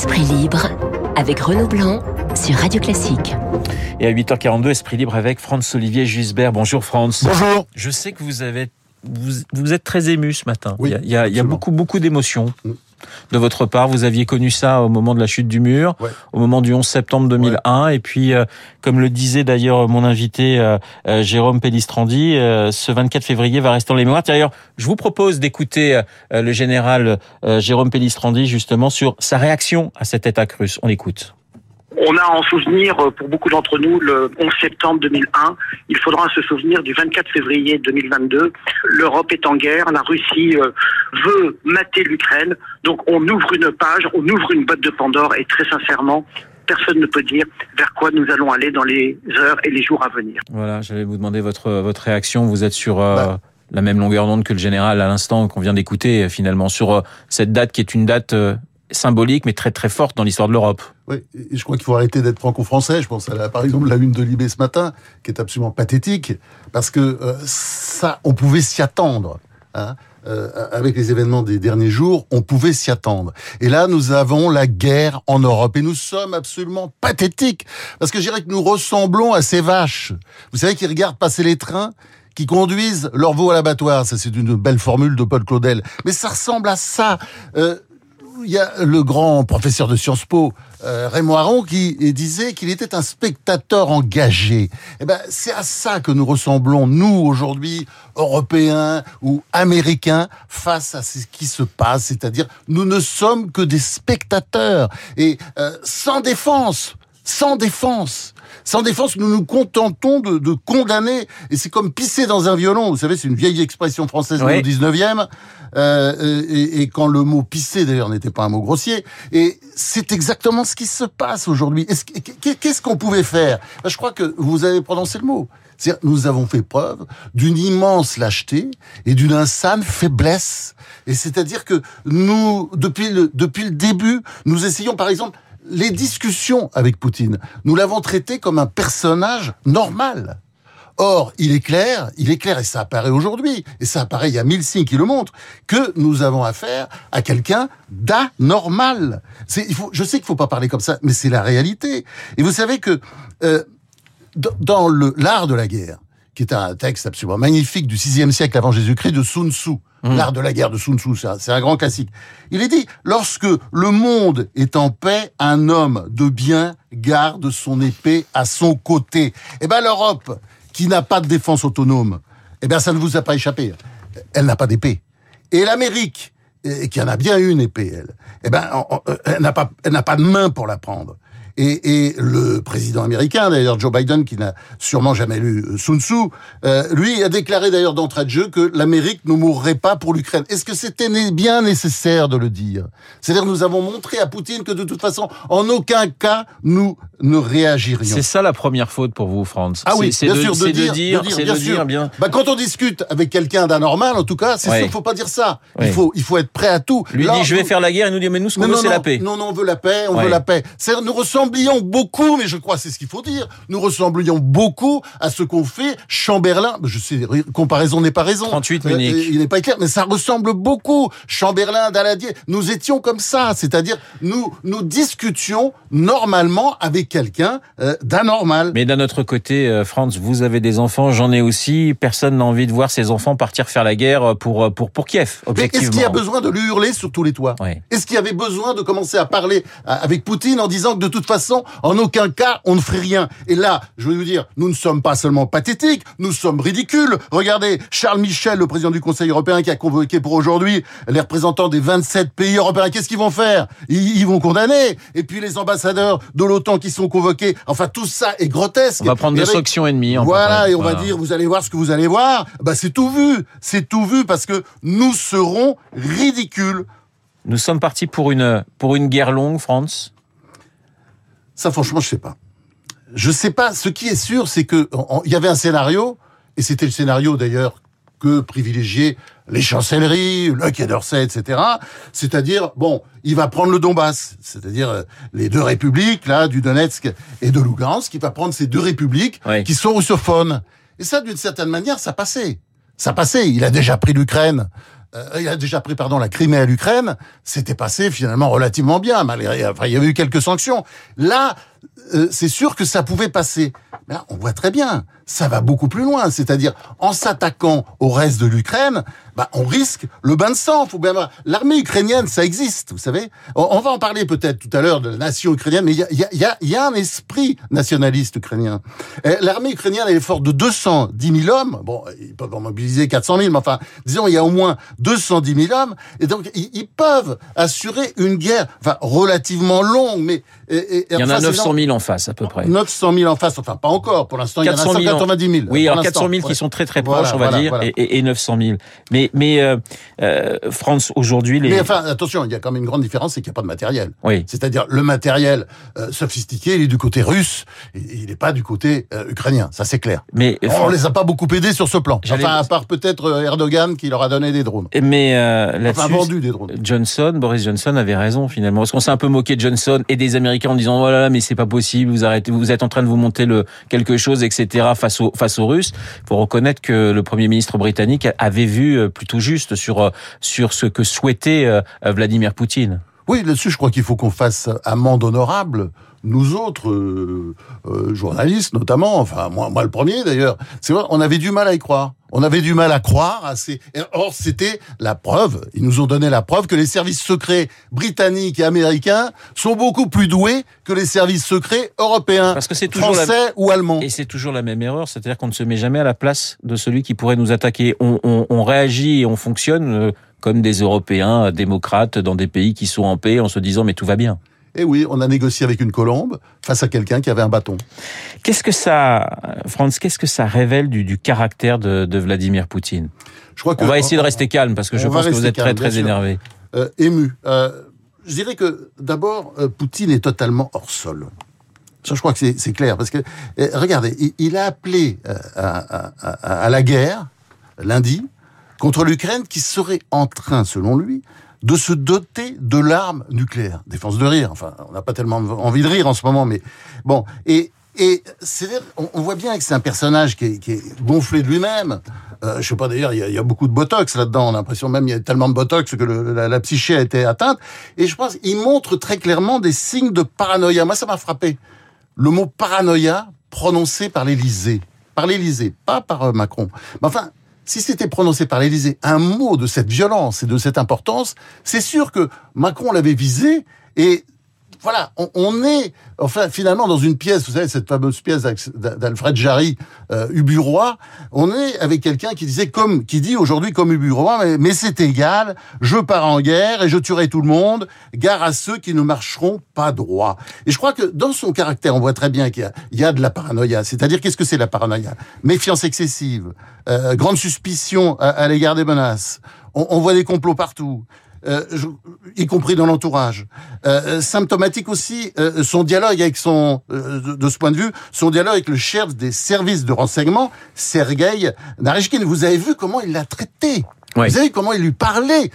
Esprit libre avec Renaud Blanc sur Radio Classique. Et à 8h42, Esprit libre avec Franz-Olivier Jusbert. Bonjour Franz. Bonjour. Je sais que vous avez vous, vous êtes très ému ce matin. Oui, il y a, il y a beaucoup beaucoup d'émotions. De votre part, vous aviez connu ça au moment de la chute du mur, Ouais. au moment du 11 septembre 2001, et puis, euh, comme le disait d'ailleurs mon invité euh, euh, Jérôme Pellistrandi, euh, ce 24 février va rester dans les mémoires. D'ailleurs, je vous propose d'écouter euh, le général euh, Jérôme Pellistrandi justement sur sa réaction à cet état russe. On l'écoute. On a en souvenir, euh, pour beaucoup d'entre nous, le 11 septembre 2001. Il faudra se souvenir du 24 février 2022. L'Europe est en guerre, la Russie euh, veut mater l'Ukraine. Donc on ouvre une page, on ouvre une boîte de Pandore et très sincèrement, personne ne peut dire vers quoi nous allons aller dans les heures et les jours à venir. Voilà, j'allais vous demander votre votre réaction. Vous êtes sur euh, Bah. la même longueur d'onde que le général à l'instant qu'on vient d'écouter, euh, finalement, sur euh, cette date qui est une date euh, symbolique mais très très forte dans l'histoire de l'Europe. Oui, et je crois qu'il faut arrêter d'être franco-français. Je pense à la, par exemple la une de Libé ce matin, qui est absolument pathétique, parce que euh, ça, on pouvait s'y attendre. Hein. Euh, avec les événements des derniers jours, on pouvait s'y attendre. Et là, nous avons la guerre en Europe. Et nous sommes absolument pathétiques. Parce que je dirais que nous ressemblons à ces vaches. Vous savez, qui regardent passer les trains qui conduisent leur veau à l'abattoir? Ça, c'est une belle formule de Paul Claudel. Mais ça ressemble à ça. Euh, il y a le grand professeur de Sciences Po, euh, Raymond Aron, qui disait qu'il était un spectateur engagé. Eh ben, c'est à ça que nous ressemblons, nous, aujourd'hui, Européens ou Américains, face à ce qui se passe. C'est-à-dire, nous ne sommes que des spectateurs. Et euh, sans défense, sans défense. Sans défense, nous nous contentons de, de condamner. Et c'est comme pisser dans un violon. Vous savez, c'est une vieille expression française Oui. du 19e. Euh, et, et quand le mot pisser, d'ailleurs, n'était pas un mot grossier. Et c'est exactement ce qui se passe aujourd'hui. Est-ce que- qu'est- Qu'est-ce qu'on pouvait faire? Ben, Je crois que vous avez prononcé le mot. C'est-à-dire, nous avons fait preuve d'une immense lâcheté et d'une insane faiblesse. Et c'est-à-dire que nous, depuis le, depuis le début, nous essayons, par exemple, les discussions avec Poutine, nous l'avons traité comme un personnage normal. Or, il est clair, il est clair, et ça apparaît aujourd'hui, et ça apparaît, il y a mille signes qui le montrent, que nous avons affaire à quelqu'un d'anormal. Je sais qu'il faut pas parler comme ça, mais c'est la réalité. Et vous savez que euh, dans- l'art de la guerre, qui est un texte absolument magnifique du 6e siècle avant Jésus-Christ de Sun Tzu, l'art de la guerre de Sun Tzu, c'est un, c'est un grand classique. Il est dit, lorsque le monde est en paix, un homme de bien garde son épée à son côté. Eh ben l'Europe, qui n'a pas de défense autonome, eh ben ça ne vous a pas échappé. Elle n'a pas d'épée. Et l'Amérique, et qui en a bien une épée, elle, eh ben, elle n'a pas, elle n'a pas de main pour la prendre. Et, et le président américain, d'ailleurs Joe Biden, qui n'a sûrement jamais lu euh, Sun Tzu, euh, lui a déclaré d'ailleurs d'entrée de jeu que l'Amérique ne mourrait pas pour l'Ukraine. Est-ce que c'était bien nécessaire de le dire? C'est-à-dire nous avons montré à Poutine que de toute façon, en aucun cas, nous ne réagirions. C'est ça la première faute pour vous, Franz. Ah oui, c'est bien de, sûr, de c'est de dire, de dire, bien de sûr. dire bien. Bah, quand on discute avec quelqu'un d'anormal, en tout cas, c'est Ouais. sûr faut pas dire ça. Ouais. Il faut, il faut être prêt à tout. Lui Là, dit je vais faire la guerre et nous dit mais nous ce qu'on veut c'est la paix. Non, non, on veut la paix, on Ouais. veut la paix. Nous ressemblions beaucoup, mais je crois c'est ce qu'il faut dire. Nous ressemblions beaucoup à ce qu'on fait Chamberlain. Je sais, comparaison n'est pas raison. 38 Euh, Munich. il n'est pas clair, mais ça ressemble beaucoup. Chamberlain, Daladier. Nous étions comme ça. C'est-à-dire, nous, nous discutions normalement avec quelqu'un euh, d'anormal. Mais d'un autre côté, euh, Franz, vous avez des enfants, j'en ai aussi. Personne n'a envie de voir ses enfants partir faire la guerre pour pour pour Kiev, Mais objectivement. est-ce qu'il y a besoin de lui hurler sur tous les toits? Est-ce qu'il y avait besoin de commencer à parler avec Poutine en disant que de toute façon, en aucun cas, on ne ferait rien Et là, je veux vous dire, nous ne sommes pas seulement pathétiques, nous sommes ridicules. Regardez, Charles Michel, le président du Conseil européen, qui a convoqué pour aujourd'hui les représentants des 27 pays européens. Qu'est-ce qu'ils vont faire? Ils, ils vont condamner. Et puis les ambassadeurs de l'OTAN qui sont convoqués. Enfin, tout ça est grotesque. On va prendre Et deux avec- sanctions ennemies. on voilà, et on va dire, vous allez voir ce que vous allez voir. Bah, c'est tout vu. C'est tout vu parce que nous serons ridicules. Nous sommes partis pour une pour une guerre longue, Franz. Ça, franchement, je sais pas. Je sais pas. Ce qui est sûr, c'est que il y avait un scénario, et c'était le scénario d'ailleurs que privilégiaient les chancelleries, le Quai d'Orsay, etc. C'est-à-dire, bon, il va prendre le Donbass, c'est-à-dire euh, les deux républiques, là, du Donetsk et de Lugansk, il va prendre ces deux républiques Oui. qui sont russophones. Et ça, d'une certaine manière, ça passait. Ça passait. Il a déjà pris l'Ukraine. Euh, il a déjà pris pardon la Crimée à l'Ukraine, c'était passé finalement relativement bien malgré enfin il y avait eu quelques sanctions. Là, euh, c'est sûr que ça pouvait passer. Mais là, on voit très bien, ça va beaucoup plus loin. C'est-à-dire, en s'attaquant au reste de l'Ukraine, bah, on risque le bain de sang. Faut bien L'armée ukrainienne, ça existe, vous savez. On, va en parler peut-être tout à l'heure de la nation ukrainienne, mais il y a, y, a, y a, un esprit nationaliste ukrainien. L'armée ukrainienne elle est forte de 210 000 hommes. Bon, ils peuvent en mobiliser 400 000, mais enfin, disons, il y a au moins 210 000 hommes. Et donc, ils, peuvent assurer une guerre, enfin, relativement longue, mais... Et, il y en a 900 000 en face, à peu près. 900 000 en face, enfin, pas encore. Pour l'instant, il y en a 190 000. Oui, alors 400 000 qui sont très très proches, on va dire, Et, et, 900 000. Mais, mais euh, euh, France, aujourd'hui... Les... Mais enfin, attention, il y a quand même une grande différence, c'est qu'il n'y a pas de matériel. Oui. C'est-à-dire, le matériel euh, sophistiqué, il est du côté russe, et il n'est pas du côté euh, ukrainien, ça c'est clair. Mais On ne les a pas beaucoup aidés sur ce plan. Enfin, à part peut-être Erdogan qui leur a donné des drones. Mais euh, enfin, vendu des drones. Johnson, Boris Johnson avait raison finalement. Parce qu'on s'est un peu moqué de Johnson et des Américains en disant, oh là là, mais c'est pas possible, vous arrêtez, vous êtes en train de vous monter le quelque chose, etc. face face aux Russes. Faut reconnaître que le Premier ministre britannique avait vu euh, plutôt juste sur euh, sur ce que souhaitait euh, Vladimir Poutine. Oui, là-dessus, je crois qu'il faut qu'on fasse amende honorable nous autres journalistes notamment, enfin moi, moi le premier d'ailleurs, c'est vrai, on avait du mal à y croire. On avait du mal à croire à ces. Or, c'était la preuve. Ils nous ont donné la preuve que les services secrets britanniques et américains sont beaucoup plus doués que les services secrets européens, Parce que c'est toujours français ou allemands. Et c'est toujours la même erreur, c'est-à-dire qu'on ne se met jamais à la place de celui qui pourrait nous attaquer. On, on, on réagit et on fonctionne euh, comme des Européens euh, démocrates dans des pays qui sont en paix, en se disant mais tout va bien. Et eh oui, on a négocié avec une colombe face à quelqu'un qui avait un bâton. Qu'est-ce que ça, Franz, qu'est-ce que ça révèle du, du caractère de, de, Vladimir Poutine? Je crois que, On va essayer de rester calme parce que je pense que vous êtes très très énervé. Euh, ému. Euh, je dirais que d'abord, euh, Poutine est totalement hors sol. Ça, je crois que c'est clair parce que regardez, il, il, a appelé à, à, à la guerre lundi contre l'Ukraine qui serait en train, selon lui, de se doter de l'arme nucléaire. Défense de rire. Enfin, on n'a pas tellement envie de rire en ce moment, mais bon. Et, et c'est on, voit bien que c'est un personnage qui est, qui est gonflé de lui-même. Euh, je sais pas d'ailleurs, il y, a, il y a beaucoup de botox là-dedans. On a l'impression même il y a tellement de botox que le, la, la, psyché a été atteinte. Et je pense qu'il montre très clairement des signes de paranoïa. Moi, ça m'a frappé. Le mot paranoïa prononcé par l'Élysée, par l'Élysée, pas par euh, Macron. Mais enfin, si c'était prononcé par l'Élysée un mot de cette violence et de cette importance, c'est sûr que Macron l'avait visé et voilà, on, est enfin finalement dans une pièce, vous savez cette fameuse pièce d'Alfred Jarry, euh, Uburois, on est avec quelqu'un qui disait comme qui dit aujourd'hui comme Uburois, mais, mais c'est égal, je pars en guerre et je tuerai tout le monde, gare à ceux qui ne marcheront pas droit. Et je crois que dans son caractère, on voit très bien qu'il y, a de la paranoïa. C'est-à-dire qu'est-ce que c'est la paranoïa? Méfiance excessive, euh, grande suspicion à, l'égard des menaces. On, on voit des complots partout. Euh, y compris dans l'entourage. Euh, symptomatique aussi euh, son dialogue avec son, euh, de ce point de vue, son dialogue avec le chef des services de renseignement, Sergei Narishkin. Vous avez vu comment il l'a traité. Vous avez vu comment il lui parlait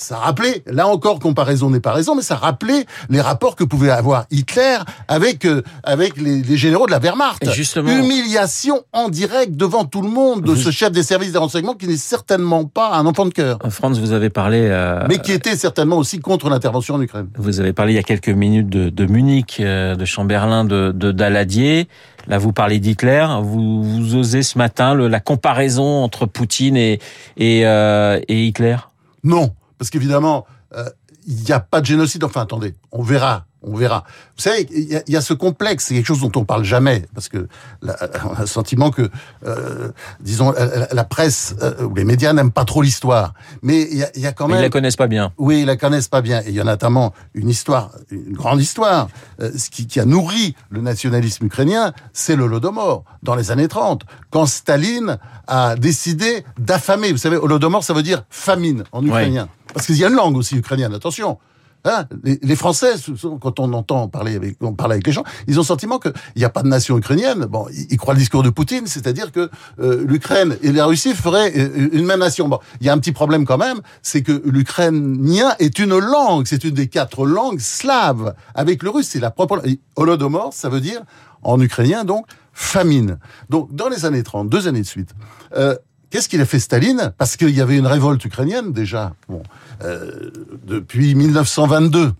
ça rappelait, là encore, comparaison n'est pas raison, mais ça rappelait les rapports que pouvait avoir Hitler avec euh, avec les, les, généraux de la Wehrmacht. justement, Humiliation en direct devant tout le monde de ce chef des services de renseignement qui n'est certainement pas un enfant de cœur. Euh, France, vous avez parlé... Euh... Mais qui était certainement aussi contre l'intervention en Ukraine. Vous avez parlé il y a quelques minutes de, de Munich, euh, de Chamberlain, de, de Daladier. Là, vous parlez d'Hitler. Vous, vous, osez ce matin le, la comparaison entre Poutine et, et, euh, et Hitler? Non, parce qu'évidemment, euh, il n'y a pas de génocide. Enfin, attendez, on verra on verra. Vous savez, il y, a ce complexe, c'est quelque chose dont on parle jamais, parce que on a le sentiment que, euh, disons, la, presse euh, ou les médias n'aiment pas trop l'histoire. Mais il y a, y a, quand même... Ils la connaissent pas bien. Oui, ils la connaissent pas bien. Et il y a notamment une histoire, une grande histoire, euh, ce qui, qui, a nourri le nationalisme ukrainien, c'est le Lodomor, dans les années 30, quand Staline a décidé d'affamer. Vous savez, Holodomor, ça veut dire famine en ukrainien. Parce qu'il y a une langue aussi ukrainienne, attention. Hein les, Français, quand on entend parler avec, on parle avec les gens, ils ont le sentiment qu'il n'y a pas de nation ukrainienne. Bon, ils, croient le discours de Poutine, c'est-à-dire que euh, l'Ukraine et la Russie feraient euh, une même nation. Bon, il y a un petit problème quand même, c'est que l'ukrainien est une langue, c'est une des quatre langues slaves. Avec le russe, c'est la propre. Holodomor, ça veut dire en ukrainien donc famine. Donc dans les années 30, deux années de suite. Euh, qu'est-ce qu'il a fait Staline? Parce qu'il y avait une révolte ukrainienne déjà. Bon, euh, depuis 1922,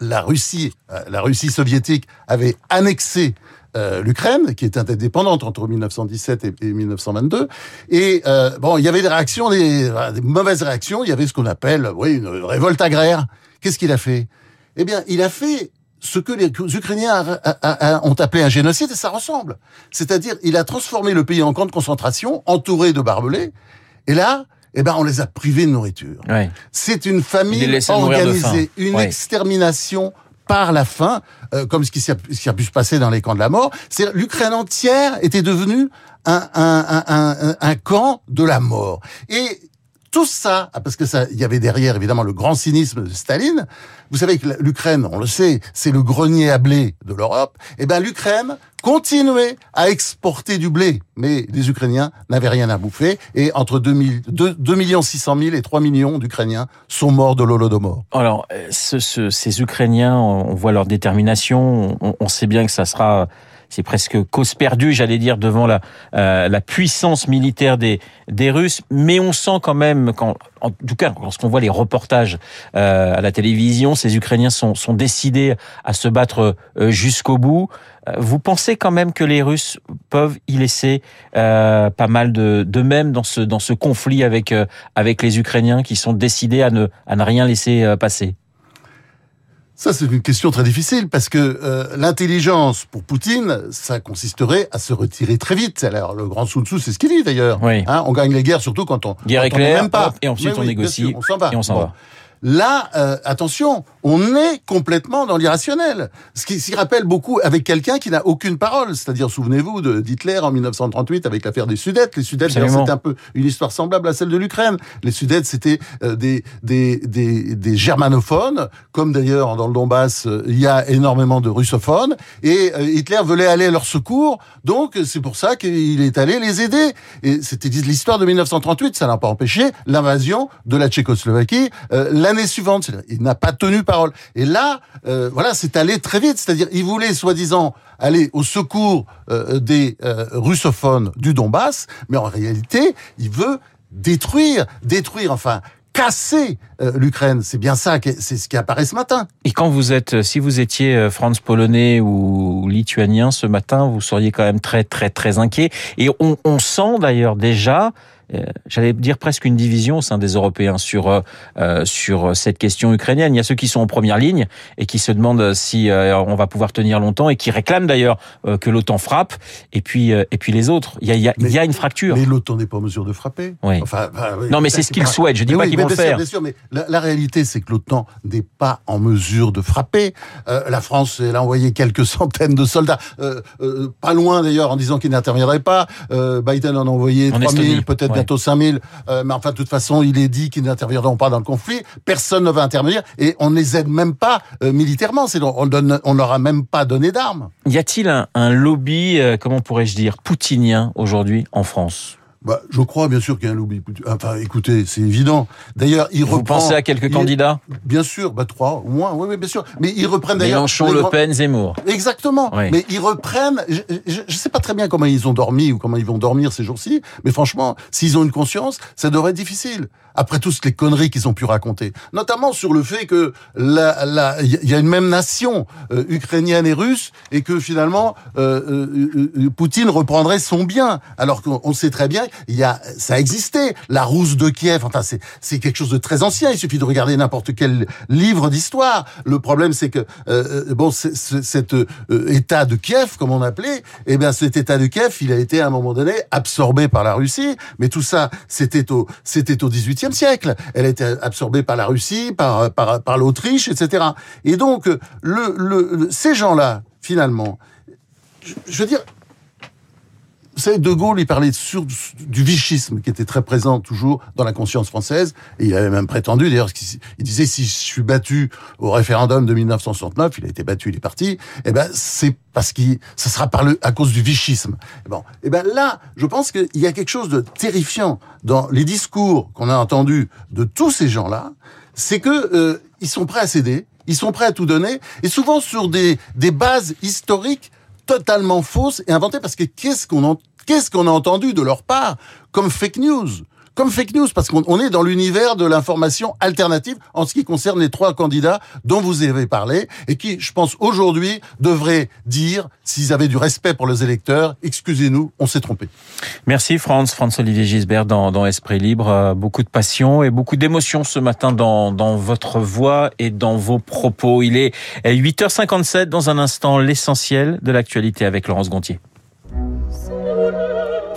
la Russie, euh, la Russie soviétique avait annexé euh, l'Ukraine, qui était indépendante entre 1917 et, et 1922. Et bon, il y avait des réactions, des, des, mauvaises réactions. Il y avait ce qu'on appelle, oui, une révolte agraire. Qu'est-ce qu'il a fait? Eh bien, il a fait ce que les Ukrainiens a, a, a, ont appelé un génocide, et ça ressemble. C'est-à-dire, il a transformé le pays en camp de concentration, entouré de barbelés. Et là, eh ben, on les a privés de nourriture. Ouais. C'est une famille organisée, une ouais. extermination par la faim, euh, comme ce qui, qui, a pu se passer dans les camps de la mort. C'est l'Ukraine entière était devenue un, un, un, un, camp de la mort. Et tout ça, ah, parce que ça, il y avait derrière évidemment le grand cynisme de Staline. Vous savez que l'Ukraine, on le sait, c'est le grenier à blé de l'Europe. Eh ben l'Ukraine continuait à exporter du blé, mais les Ukrainiens n'avaient rien à bouffer. Et entre 2, 2, 2 millions 600 000 et 3 millions d'Ukrainiens sont morts de l'Holodomor. Alors, ce, ce, ces Ukrainiens, on voit leur détermination. On, on sait bien que ça sera c'est presque cause perdue, j'allais dire, devant la, euh, la puissance militaire des, des Russes. Mais on sent quand même, quand, en tout cas, lorsqu'on voit les reportages euh, à la télévision, ces Ukrainiens sont, sont décidés à se battre euh, jusqu'au bout. Euh, vous pensez quand même que les Russes peuvent y laisser euh, pas mal de, de même dans ce, dans ce conflit avec, euh, avec les Ukrainiens qui sont décidés à ne, à ne rien laisser passer? Ça, c'est une question très difficile parce que euh, l'intelligence pour Poutine, ça consisterait à se retirer très vite. Alors, le grand Sun Tzu, c'est ce qu'il dit d'ailleurs. Oui. Hein, on gagne les guerres surtout quand on guerre quand éclair, on même pas. et ensuite on négocie sûr, on s'en va. et on s'en bon. va. Là, euh, attention, on est complètement dans l'irrationnel. Ce qui s'y rappelle beaucoup avec quelqu'un qui n'a aucune parole. C'est-à-dire, souvenez-vous d'Hitler en 1938 avec l'affaire des Sudètes. Les Sudètes, c'était un peu une histoire semblable à celle de l'Ukraine. Les Sudètes, c'était euh, des, des, des, des, germanophones, comme d'ailleurs dans le Donbass, euh, il y a énormément de russophones. Et euh, Hitler voulait aller à leur secours, donc c'est pour ça qu'il est allé les aider. Et c'était l'histoire de 1938, ça n'a pas empêché l'invasion de la Tchécoslovaquie l'année suivante. Il n'a pas tenu Et là, euh, voilà, c'est allé très vite. C'est-à-dire, il voulait soi-disant aller au secours euh, des euh, russophones du Donbass, mais en réalité, il veut détruire, détruire, enfin, casser euh, l'Ukraine. C'est bien ça, c'est ce qui apparaît ce matin. Et quand vous êtes, si vous étiez France polonais ou lituanien ce matin, vous seriez quand même très très très inquiet. Et on, on sent d'ailleurs déjà j'allais dire presque une division au sein des Européens sur euh, sur cette question ukrainienne. Il y a ceux qui sont en première ligne et qui se demandent si euh, on va pouvoir tenir longtemps et qui réclament d'ailleurs euh, que l'OTAN frappe. Et puis et puis les autres, il y a il y a, mais, il y a une fracture. Mais l'OTAN n'est pas en mesure de frapper. Oui. Enfin, bah, oui, non, mais c'est ce qu'ils souhaitent. Je dis pas oui, qu'ils vont le faire. Sûr, bien sûr, mais la, la réalité c'est que l'OTAN n'est pas en mesure de frapper. la France, elle a envoyé quelques centaines de soldats, pas loin d'ailleurs, en disant qu'ils n'interviendraient pas. Biden en a envoyé 3000, peut-être ouais bientôt 5000. Euh, mais enfin, de toute façon, il est dit qu'ils n'interviendront pas dans le conflit. Personne ne va intervenir et on ne les aide même pas euh, militairement. C'est on donne, on leur a même pas donné d'armes. Y a-t-il un, un, lobby, euh, comment pourrais-je dire, poutinien aujourd'hui en France? Bah, je crois bien sûr qu'il y a un lobby. Enfin, écoutez, c'est évident. D'ailleurs, il Vous reprend. pensez à quelques il, candidats? Bien sûr, bah trois au moins. Oui, oui, bien sûr. Mais ils reprennent d'ailleurs. Mélenchon, Le Pen, Zemmour. Exactement. Oui. Mais ils reprennent. Je, je, je, sais pas très bien comment ils ont dormi ou comment ils vont dormir ces jours-ci. Mais franchement, s'ils ont une conscience, ça devrait être difficile. Après toutes les conneries qu'ils ont pu raconter, notamment sur le fait que la, la, il y a une même nation euh, ukrainienne et russe, et que finalement euh, euh, Poutine reprendrait son bien, alors qu'on sait très bien, il y a ça existait, la rousse de Kiev. Enfin, c'est c'est quelque chose de très ancien. Il suffit de regarder n'importe quel livre d'histoire. Le problème, c'est que euh, bon, c est, c est, cet euh, État de Kiev, comme on appelait, eh bien, cet État de Kiev, il a été à un moment donné absorbé par la Russie. Mais tout ça, c'était au c'était au XVIIIe siècle. Elle a été absorbée par la Russie, par par, par l'Autriche, etc. Et donc, le, le, le ces gens-là, finalement, je, je veux dire, De Gaulle, il parlait du vichisme qui était très présent toujours dans la conscience française. Et il avait même prétendu, d'ailleurs, il disait si je suis battu au référendum de 1969, il a été battu, il est parti. Eh ben, c'est parce que ça sera par le, à cause du vichisme. Bon, eh ben là, je pense qu'il y a quelque chose de terrifiant dans les discours qu'on a entendus de tous ces gens-là. C'est que euh, ils sont prêts à céder, ils sont prêts à tout donner, et souvent sur des, des bases historiques totalement fausse et inventée parce que qu'est-ce qu'on en Qu'est-ce qu'on a entendu de leur part comme fake news? Comme fake news, parce qu'on est dans l'univers de l'information alternative en ce qui concerne les trois candidats dont vous avez parlé, et qui, je pense, aujourd'hui, devraient dire, s'ils avaient du respect pour les électeurs, excusez-nous, on s'est trompé. Merci Franz, Franz-Olivier Gisbert dans, Esprit Libre. Euh, beaucoup de passion et beaucoup d'émotion ce matin dans votre voix et dans vos propos. Il est 8h57, dans un instant, l'essentiel de l'actualité avec Laurence Gontier.